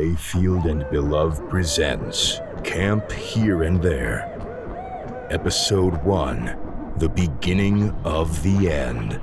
Mayfield and Belove presents Camp Here and There. Episode 1 The Beginning of the End.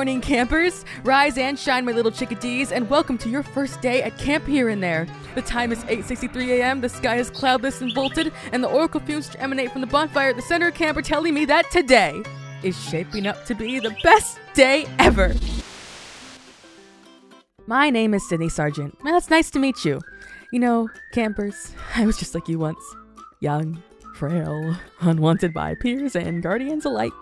Morning, campers! Rise and shine, my little chickadees, and welcome to your first day at Camp Here and There. The time is 8.63 a.m., the sky is cloudless and bolted, and the oracle fumes emanate from the bonfire at the center of camp are telling me that today is shaping up to be the best day ever. My name is Sydney Sargent. Well, it's nice to meet you. You know, campers, I was just like you once. Young, frail, unwanted by peers and guardians alike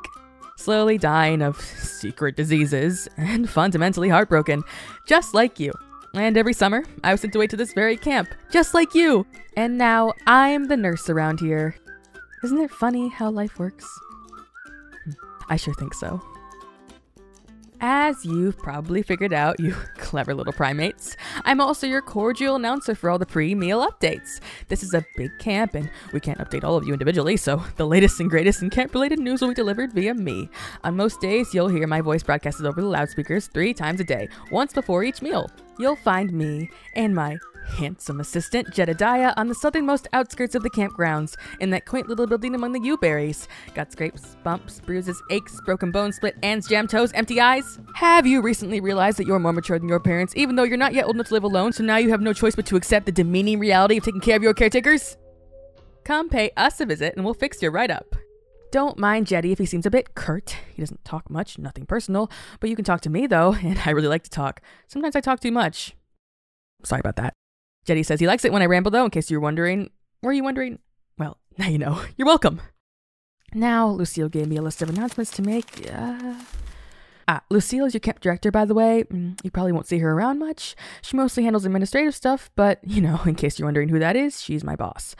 slowly dying of secret diseases and fundamentally heartbroken, just like you. And every summer, I was sent away to this very camp, just like you. And now I'm the nurse around here. Isn't it funny how life works? Hmm, I sure think so. As you've probably figured out, you clever little primates, I'm also your cordial announcer for all the pre meal updates. This is a big camp, and we can't update all of you individually, so the latest and greatest in camp related news will be delivered via me. On most days, you'll hear my voice broadcasted over the loudspeakers three times a day, once before each meal. You'll find me and my handsome assistant, Jedediah, on the southernmost outskirts of the campgrounds, in that quaint little building among the yewberries. Got scrapes, bumps, bruises, aches, broken bones, split ends, jammed toes, empty eyes? Have you recently realized that you're more mature than your parents, even though you're not yet old enough to live alone, so now you have no choice but to accept the demeaning reality of taking care of your caretakers? Come pay us a visit and we'll fix you right up. Don't mind Jetty if he seems a bit curt. He doesn't talk much, nothing personal, but you can talk to me though, and I really like to talk. Sometimes I talk too much. Sorry about that. Jetty says he likes it when I ramble, though, in case you're wondering. Were you wondering? Well, now you know. You're welcome. Now, Lucille gave me a list of announcements to make. Uh... Ah, Lucille is your camp director, by the way. Mm, You probably won't see her around much. She mostly handles administrative stuff, but, you know, in case you're wondering who that is, she's my boss.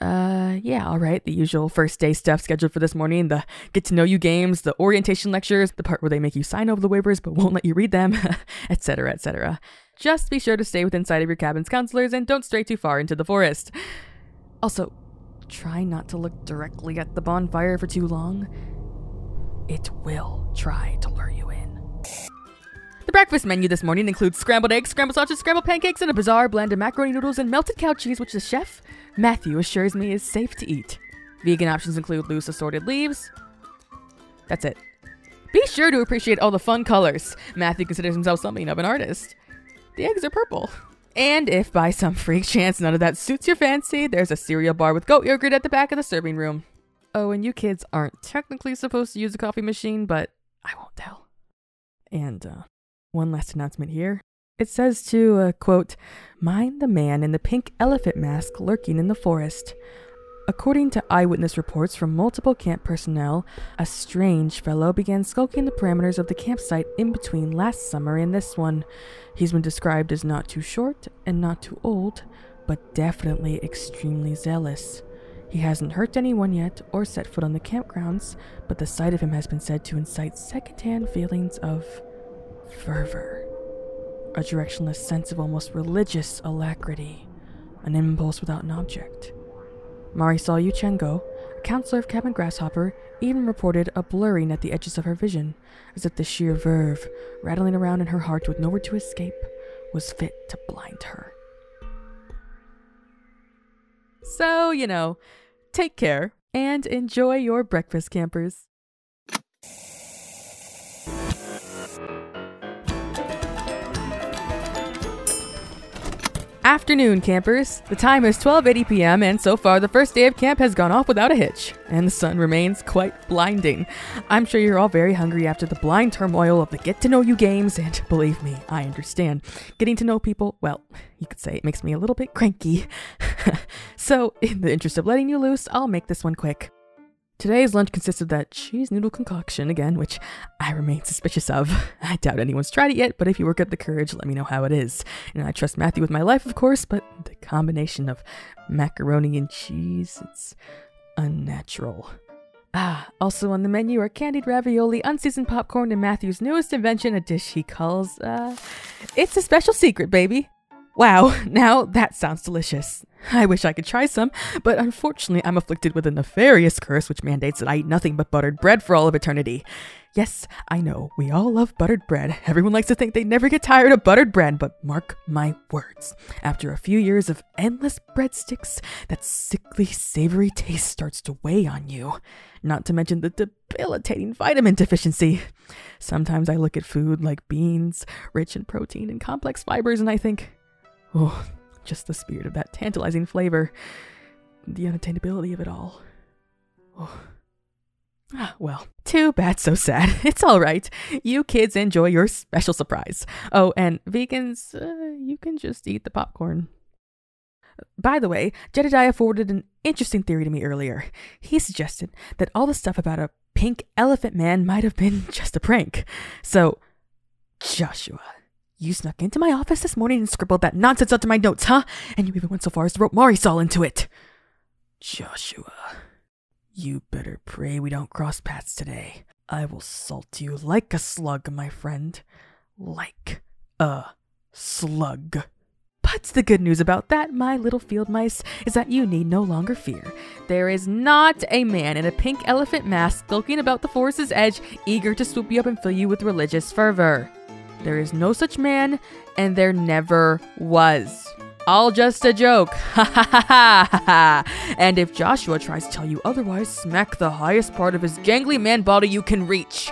Uh, yeah, all right. The usual first day stuff scheduled for this morning the get to know you games, the orientation lectures, the part where they make you sign over the waivers but won't let you read them, etc., etc. Just be sure to stay within sight of your cabin's counselors and don't stray too far into the forest. Also, try not to look directly at the bonfire for too long. It will try to lure you in. The breakfast menu this morning includes scrambled eggs, scrambled sausage, scrambled pancakes, and a bizarre blend of macaroni noodles and melted cow cheese, which the chef, Matthew, assures me is safe to eat. Vegan options include loose assorted leaves. That's it. Be sure to appreciate all the fun colors. Matthew considers himself something of an artist. The eggs are purple. And if by some freak chance none of that suits your fancy, there's a cereal bar with goat yogurt at the back of the serving room. Oh, and you kids aren't technically supposed to use a coffee machine, but I won't tell. And uh, one last announcement here. It says to, uh, quote, mind the man in the pink elephant mask lurking in the forest. According to eyewitness reports from multiple camp personnel, a strange fellow began skulking the parameters of the campsite in between last summer and this one. He's been described as not too short and not too old, but definitely extremely zealous. He hasn't hurt anyone yet or set foot on the campgrounds, but the sight of him has been said to incite secondhand feelings of fervor, a directionless sense of almost religious alacrity, an impulse without an object. Marisol Yuchengo, a counselor of Cabin Grasshopper, even reported a blurring at the edges of her vision, as if the sheer verve, rattling around in her heart with nowhere to escape, was fit to blind her. So, you know, take care and enjoy your breakfast, campers. Afternoon, campers. The time is 12:80 p.m. and so far the first day of camp has gone off without a hitch, and the sun remains quite blinding. I'm sure you're all very hungry after the blind turmoil of the get to know you games, and believe me, I understand. Getting to know people, well, you could say it makes me a little bit cranky. so, in the interest of letting you loose, I'll make this one quick. Today's lunch consists of that cheese noodle concoction again, which I remain suspicious of. I doubt anyone's tried it yet, but if you work up the courage, let me know how it is. And I trust Matthew with my life, of course, but the combination of macaroni and cheese, it's unnatural. Ah, also on the menu are candied ravioli, unseasoned popcorn, and Matthew's newest invention, a dish he calls, uh, it's a special secret, baby. Wow, now that sounds delicious. I wish I could try some, but unfortunately I'm afflicted with a nefarious curse which mandates that I eat nothing but buttered bread for all of eternity. Yes, I know, we all love buttered bread. Everyone likes to think they never get tired of buttered bread, but mark my words. After a few years of endless breadsticks, that sickly, savory taste starts to weigh on you. Not to mention the debilitating vitamin deficiency. Sometimes I look at food like beans, rich in protein and complex fibers, and I think, Oh, just the spirit of that tantalizing flavor. The unattainability of it all. Oh. Ah, well, too bad, so sad. It's all right. You kids enjoy your special surprise. Oh, and vegans, uh, you can just eat the popcorn. By the way, Jedediah forwarded an interesting theory to me earlier. He suggested that all the stuff about a pink elephant man might have been just a prank. So, Joshua, you snuck into my office this morning and scribbled that nonsense onto my notes, huh? And you even went so far as to wrote Marisol into it. Joshua, you better pray we don't cross paths today. I will salt you like a slug, my friend. Like a slug. But the good news about that, my little field mice, is that you need no longer fear. There is not a man in a pink elephant mask skulking about the forest's edge, eager to swoop you up and fill you with religious fervor. There is no such man, and there never was. All just a joke. Ha ha ha ha ha. And if Joshua tries to tell you otherwise, smack the highest part of his gangly man body you can reach.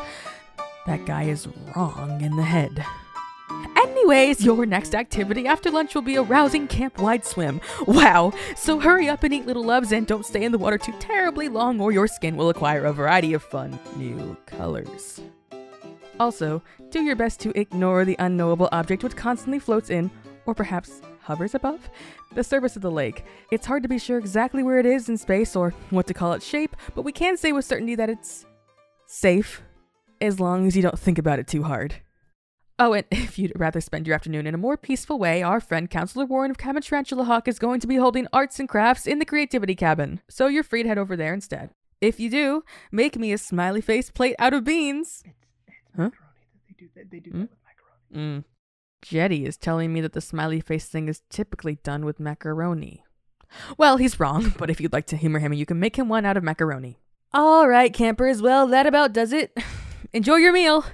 That guy is wrong in the head. Anyways, your next activity after lunch will be a rousing camp wide swim. Wow! So hurry up and eat little loves and don't stay in the water too terribly long, or your skin will acquire a variety of fun new colors. Also, do your best to ignore the unknowable object which constantly floats in, or perhaps hovers above, the surface of the lake. It's hard to be sure exactly where it is in space or what to call its shape, but we can say with certainty that it's safe, as long as you don't think about it too hard. Oh, and if you'd rather spend your afternoon in a more peaceful way, our friend Counselor Warren of Cabin Tarantula Hawk is going to be holding arts and crafts in the Creativity Cabin, so you're free to head over there instead. If you do, make me a smiley face plate out of beans. Huh? macaroni. They do that. They do Hmm? that with macaroni. Mm. Jetty is telling me that the smiley face thing is typically done with macaroni. Well, he's wrong, but if you'd like to humor him, you can make him one out of macaroni. All right, campers. Well, that about does it. Enjoy your meal.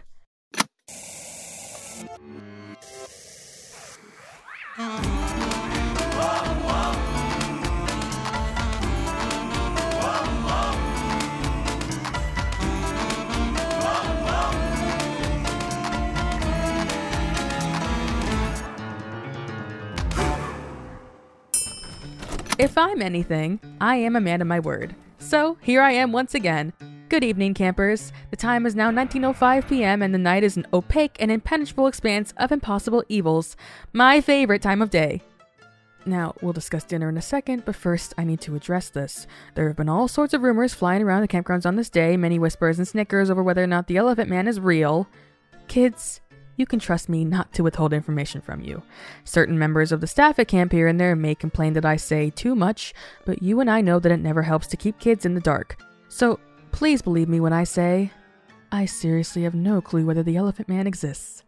If I'm anything, I am a man of my word. So here I am once again. Good evening, campers. The time is now 19:05 p.m. and the night is an opaque and impenetrable expanse of impossible evils. My favorite time of day. Now, we'll discuss dinner in a second, but first I need to address this. There have been all sorts of rumors flying around the campgrounds on this day, many whispers and snickers over whether or not the Elephant Man is real. Kids, you can trust me not to withhold information from you. Certain members of the staff at camp here and there may complain that I say too much, but you and I know that it never helps to keep kids in the dark. So please believe me when I say, I seriously have no clue whether the Elephant Man exists.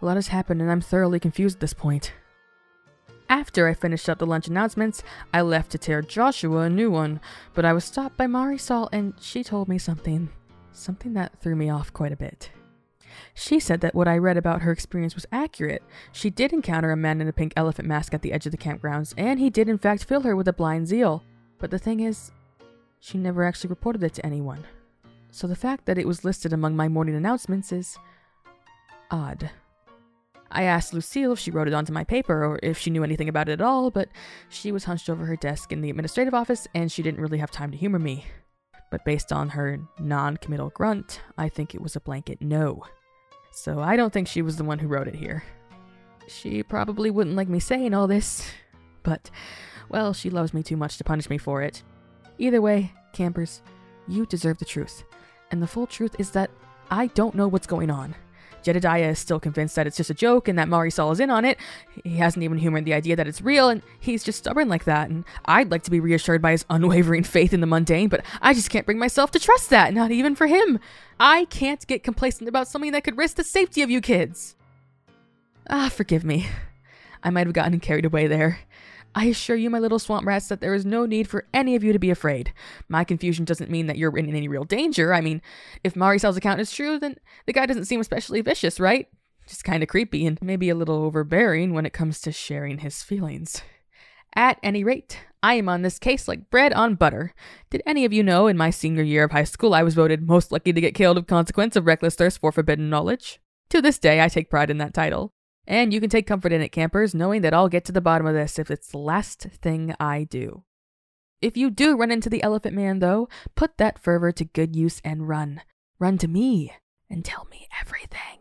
A lot has happened and I'm thoroughly confused at this point. After I finished up the lunch announcements, I left to tear Joshua a new one, but I was stopped by Marisol and she told me something. Something that threw me off quite a bit. She said that what I read about her experience was accurate. She did encounter a man in a pink elephant mask at the edge of the campgrounds, and he did in fact fill her with a blind zeal. But the thing is, she never actually reported it to anyone. So the fact that it was listed among my morning announcements is odd. I asked Lucille if she wrote it onto my paper or if she knew anything about it at all, but she was hunched over her desk in the administrative office and she didn't really have time to humor me. But based on her non committal grunt, I think it was a blanket no. So I don't think she was the one who wrote it here. She probably wouldn't like me saying all this, but, well, she loves me too much to punish me for it. Either way, campers, you deserve the truth. And the full truth is that I don't know what's going on. Jedediah is still convinced that it's just a joke and that Marisol is in on it. He hasn't even humored the idea that it's real, and he's just stubborn like that. And I'd like to be reassured by his unwavering faith in the mundane, but I just can't bring myself to trust that, not even for him. I can't get complacent about something that could risk the safety of you kids. Ah, forgive me. I might have gotten carried away there. I assure you, my little swamp rats, that there is no need for any of you to be afraid. My confusion doesn't mean that you're in any real danger. I mean, if Marisol's account is true, then the guy doesn't seem especially vicious, right? Just kind of creepy and maybe a little overbearing when it comes to sharing his feelings. At any rate, I am on this case like bread on butter. Did any of you know in my senior year of high school I was voted most lucky to get killed of consequence of reckless thirst for forbidden knowledge? To this day, I take pride in that title. And you can take comfort in it, campers, knowing that I'll get to the bottom of this if it's the last thing I do. If you do run into the Elephant Man, though, put that fervor to good use and run. Run to me and tell me everything.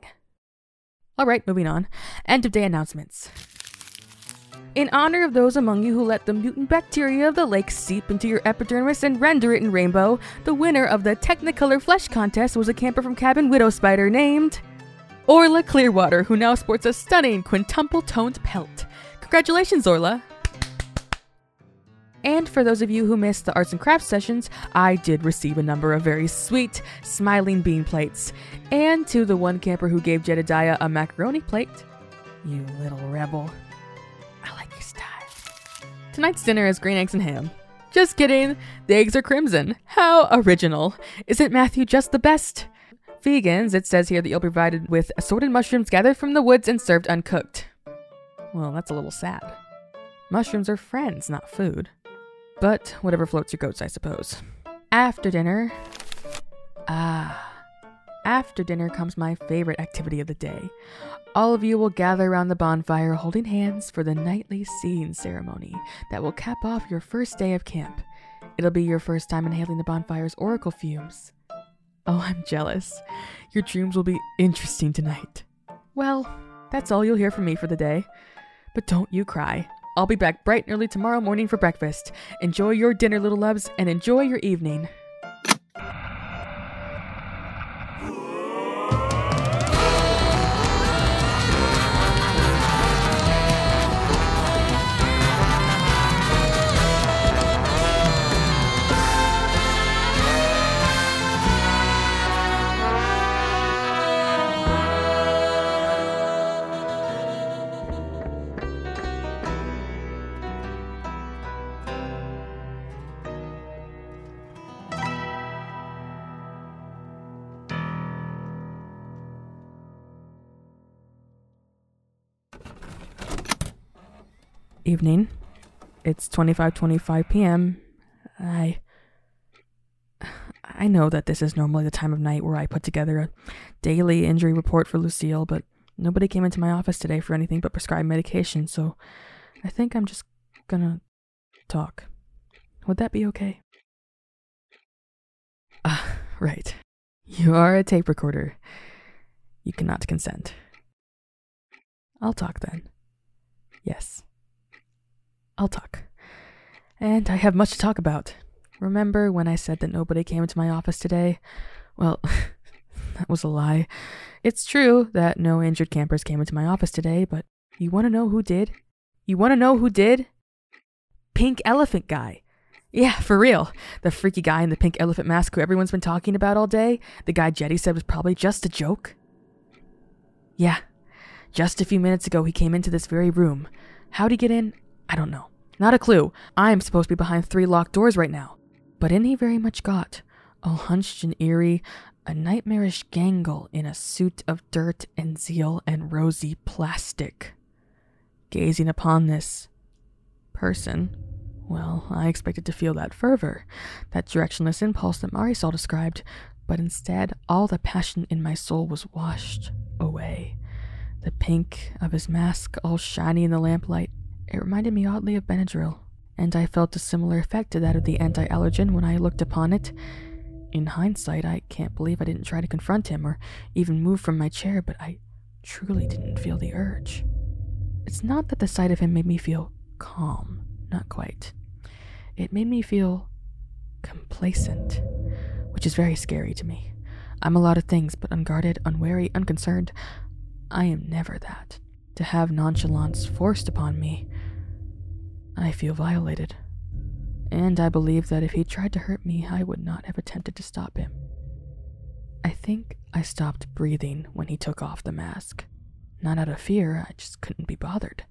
All right, moving on. End of day announcements. In honor of those among you who let the mutant bacteria of the lake seep into your epidermis and render it in rainbow, the winner of the Technicolor Flesh Contest was a camper from Cabin Widow Spider named Orla Clearwater, who now sports a stunning quintuple toned pelt. Congratulations, Orla! And for those of you who missed the arts and crafts sessions, I did receive a number of very sweet, smiling bean plates. And to the one camper who gave Jedediah a macaroni plate, you little rebel. I like your style. Tonight's dinner is green eggs and ham. Just kidding, the eggs are crimson. How original. Isn't Matthew just the best? Vegans, it says here that you'll be provided with assorted mushrooms gathered from the woods and served uncooked. Well, that's a little sad. Mushrooms are friends, not food. But whatever floats your goats, I suppose. After dinner. Ah. After dinner comes my favorite activity of the day. All of you will gather around the bonfire holding hands for the nightly seeing ceremony that will cap off your first day of camp. It'll be your first time inhaling the bonfire's oracle fumes. Oh, I'm jealous. Your dreams will be interesting tonight. Well, that's all you'll hear from me for the day. But don't you cry. I'll be back bright and early tomorrow morning for breakfast. Enjoy your dinner, little loves, and enjoy your evening. Evening. It's 25:25 p.m. I I know that this is normally the time of night where I put together a daily injury report for Lucille, but nobody came into my office today for anything but prescribed medication, so I think I'm just gonna talk. Would that be okay? Ah, right. You are a tape recorder. You cannot consent. I'll talk then. Yes. I'll talk. And I have much to talk about. Remember when I said that nobody came into my office today? Well, that was a lie. It's true that no injured campers came into my office today, but you want to know who did? You want to know who did? Pink Elephant Guy. Yeah, for real. The freaky guy in the pink elephant mask who everyone's been talking about all day. The guy Jetty said was probably just a joke. Yeah. Just a few minutes ago, he came into this very room. How'd he get in? I don't know. Not a clue. I am supposed to be behind three locked doors right now. But in he very much got, all hunched and eerie, a nightmarish gangle in a suit of dirt and zeal and rosy plastic. Gazing upon this person, well, I expected to feel that fervor, that directionless impulse that Marisol described, but instead all the passion in my soul was washed away. The pink of his mask all shiny in the lamplight. It reminded me oddly of Benadryl, and I felt a similar effect to that of the anti allergen when I looked upon it. In hindsight, I can't believe I didn't try to confront him or even move from my chair, but I truly didn't feel the urge. It's not that the sight of him made me feel calm, not quite. It made me feel complacent, which is very scary to me. I'm a lot of things, but unguarded, unwary, unconcerned. I am never that. To have nonchalance forced upon me, I feel violated. And I believe that if he tried to hurt me, I would not have attempted to stop him. I think I stopped breathing when he took off the mask. Not out of fear, I just couldn't be bothered.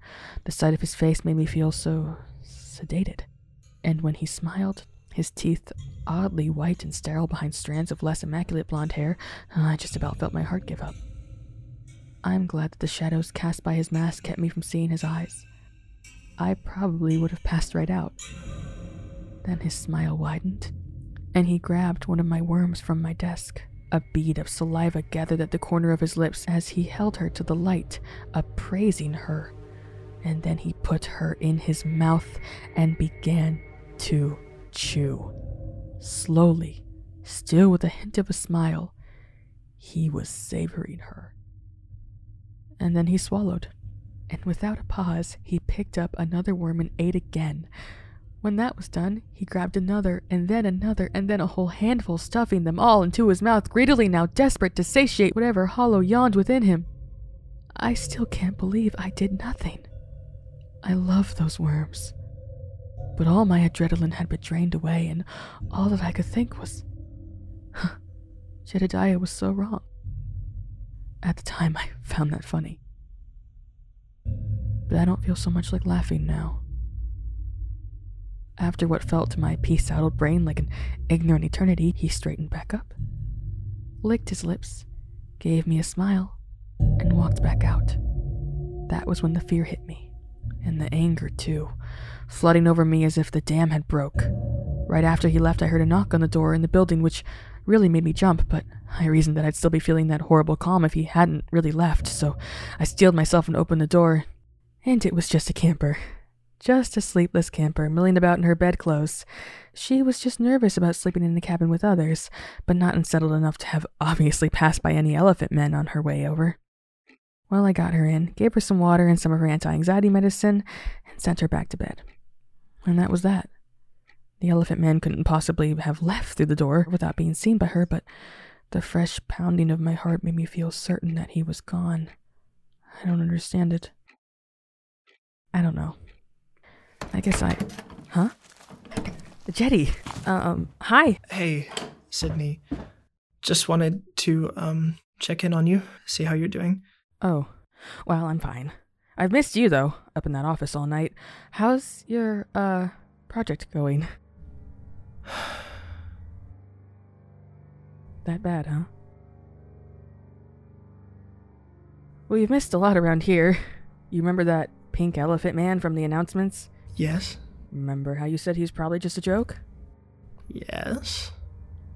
The sight of his face made me feel so sedated. And when he smiled, his teeth oddly white and sterile behind strands of less immaculate blonde hair, I just about felt my heart give up. I'm glad that the shadows cast by his mask kept me from seeing his eyes. I probably would have passed right out. Then his smile widened, and he grabbed one of my worms from my desk. A bead of saliva gathered at the corner of his lips as he held her to the light, appraising her. And then he put her in his mouth and began to chew. Slowly, still with a hint of a smile, he was savoring her. And then he swallowed, and without a pause, he picked up another worm and ate again. When that was done, he grabbed another, and then another, and then a whole handful, stuffing them all into his mouth, greedily now desperate to satiate whatever hollow yawned within him. I still can't believe I did nothing. I love those worms. But all my adrenaline had been drained away, and all that I could think was, huh, Jedediah was so wrong. At the time, I found that funny. But I don't feel so much like laughing now. After what felt to my peace addled brain like an ignorant eternity, he straightened back up, licked his lips, gave me a smile, and walked back out. That was when the fear hit me, and the anger too, flooding over me as if the dam had broke. Right after he left, I heard a knock on the door in the building, which really made me jump, but I reasoned that I'd still be feeling that horrible calm if he hadn't really left, so I steeled myself and opened the door, and it was just a camper. Just a sleepless camper, milling about in her bedclothes. She was just nervous about sleeping in the cabin with others, but not unsettled enough to have obviously passed by any elephant men on her way over. Well, I got her in, gave her some water and some of her anti anxiety medicine, and sent her back to bed. And that was that. The elephant man couldn't possibly have left through the door without being seen by her, but the fresh pounding of my heart made me feel certain that he was gone. I don't understand it. I don't know. I guess I. Huh? Jetty. Um, hi. Hey, Sydney. Just wanted to um check in on you, see how you're doing. Oh, well, I'm fine. I've missed you, though, up in that office all night. How's your, uh, project going? that bad, huh? Well, you've missed a lot around here. You remember that pink elephant man from the announcements? Yes. Remember how you said he's probably just a joke? Yes.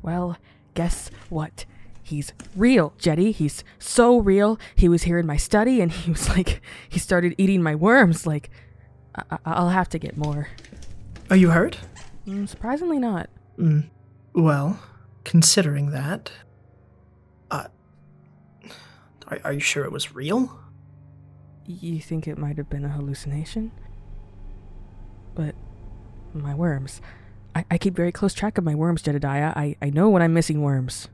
Well, guess what? He's real, Jetty. He's so real. He was here in my study and he was like, he started eating my worms. Like, I- will have to get more. Are you hurt? Mm, surprisingly not. Mm. Well, considering that. Uh. Are, are you sure it was real? You think it might have been a hallucination? But my worms. I, I keep very close track of my worms, Jedediah. I, I know when I'm missing worms.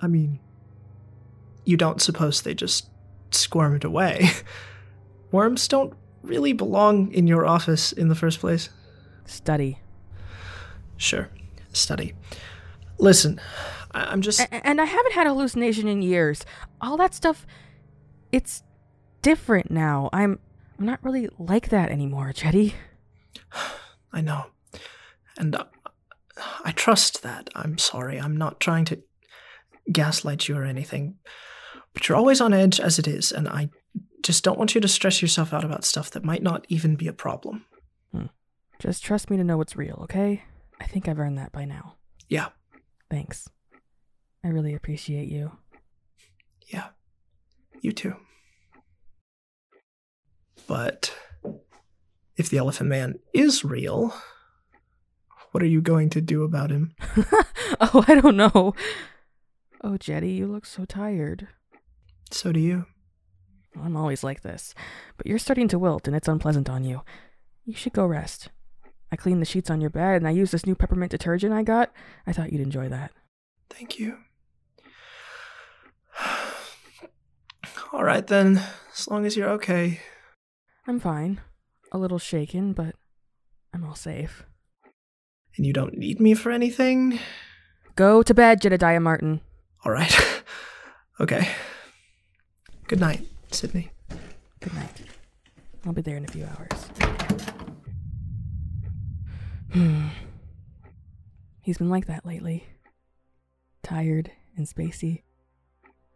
I mean, you don't suppose they just squirmed away. worms don't really belong in your office in the first place. Study. Sure, study. Listen, I- am just. A- and I haven't had a hallucination in years. All that stuff, it's different now. I'm, I'm not really like that anymore, Jetty. I know. And uh, I trust that. I'm sorry. I'm not trying to gaslight you or anything. But you're always on edge as it is, and I just don't want you to stress yourself out about stuff that might not even be a problem. Hmm. Just trust me to know what's real, okay? I think I've earned that by now. Yeah. Thanks. I really appreciate you. Yeah. You too. But if the Elephant Man is real, what are you going to do about him? oh, I don't know. Oh, Jetty, you look so tired. So do you. I'm always like this, but you're starting to wilt and it's unpleasant on you. You should go rest. I cleaned the sheets on your bed and I used this new peppermint detergent I got. I thought you'd enjoy that. Thank you. All right then, as long as you're okay. I'm fine. A little shaken, but I'm all safe. And you don't need me for anything? Go to bed, Jedediah Martin. All right. okay. Good night, Sydney. Good night. I'll be there in a few hours. Hmm. He's been like that lately. Tired and spacey.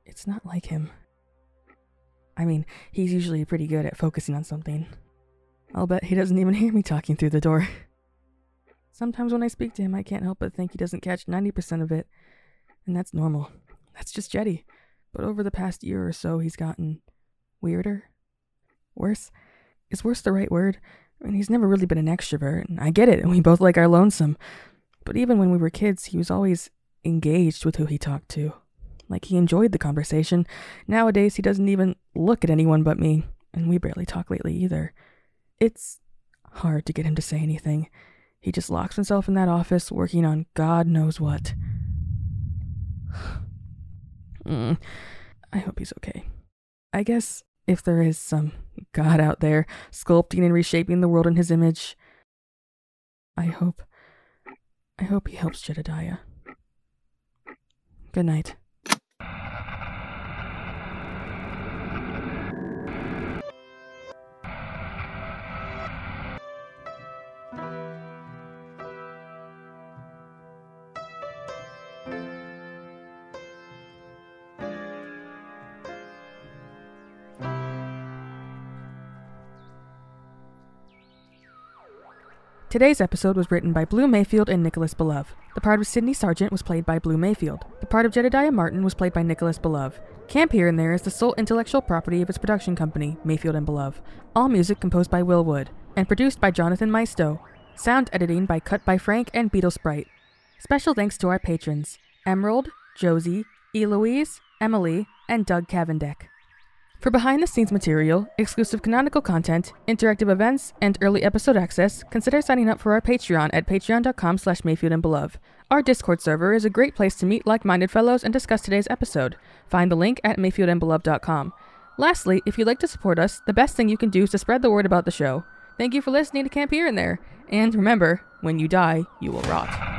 It's not like him. I mean, he's usually pretty good at focusing on something. I'll bet he doesn't even hear me talking through the door. Sometimes when I speak to him, I can't help but think he doesn't catch 90% of it. And that's normal. That's just Jetty. But over the past year or so, he's gotten weirder. Worse. Is worse the right word? I mean, he's never really been an extrovert, and I get it, and we both like our lonesome. But even when we were kids, he was always engaged with who he talked to. Like he enjoyed the conversation. Nowadays, he doesn't even look at anyone but me, and we barely talk lately either. It's hard to get him to say anything. He just locks himself in that office working on God knows what. mm, I hope he's okay. I guess if there is some God out there sculpting and reshaping the world in his image, I hope. I hope he helps Jedediah. Good night. Today's episode was written by Blue Mayfield and Nicholas Belove. The part of Sydney Sargent was played by Blue Mayfield. The part of Jedediah Martin was played by Nicholas Belove. Camp Here and There is the sole intellectual property of its production company, Mayfield and Belove. All music composed by Will Wood and produced by Jonathan Maisto. Sound editing by Cut by Frank and Beetle Sprite. Special thanks to our patrons Emerald, Josie, Eloise, Emily, and Doug Cavendick. For behind the scenes material, exclusive canonical content, interactive events, and early episode access, consider signing up for our Patreon at patreon.com slash Mayfield and. Our Discord server is a great place to meet like-minded fellows and discuss today's episode. Find the link at mayfieldandbelove.com. Lastly, if you'd like to support us, the best thing you can do is to spread the word about the show. Thank you for listening to Camp Here and There. And remember, when you die, you will rot.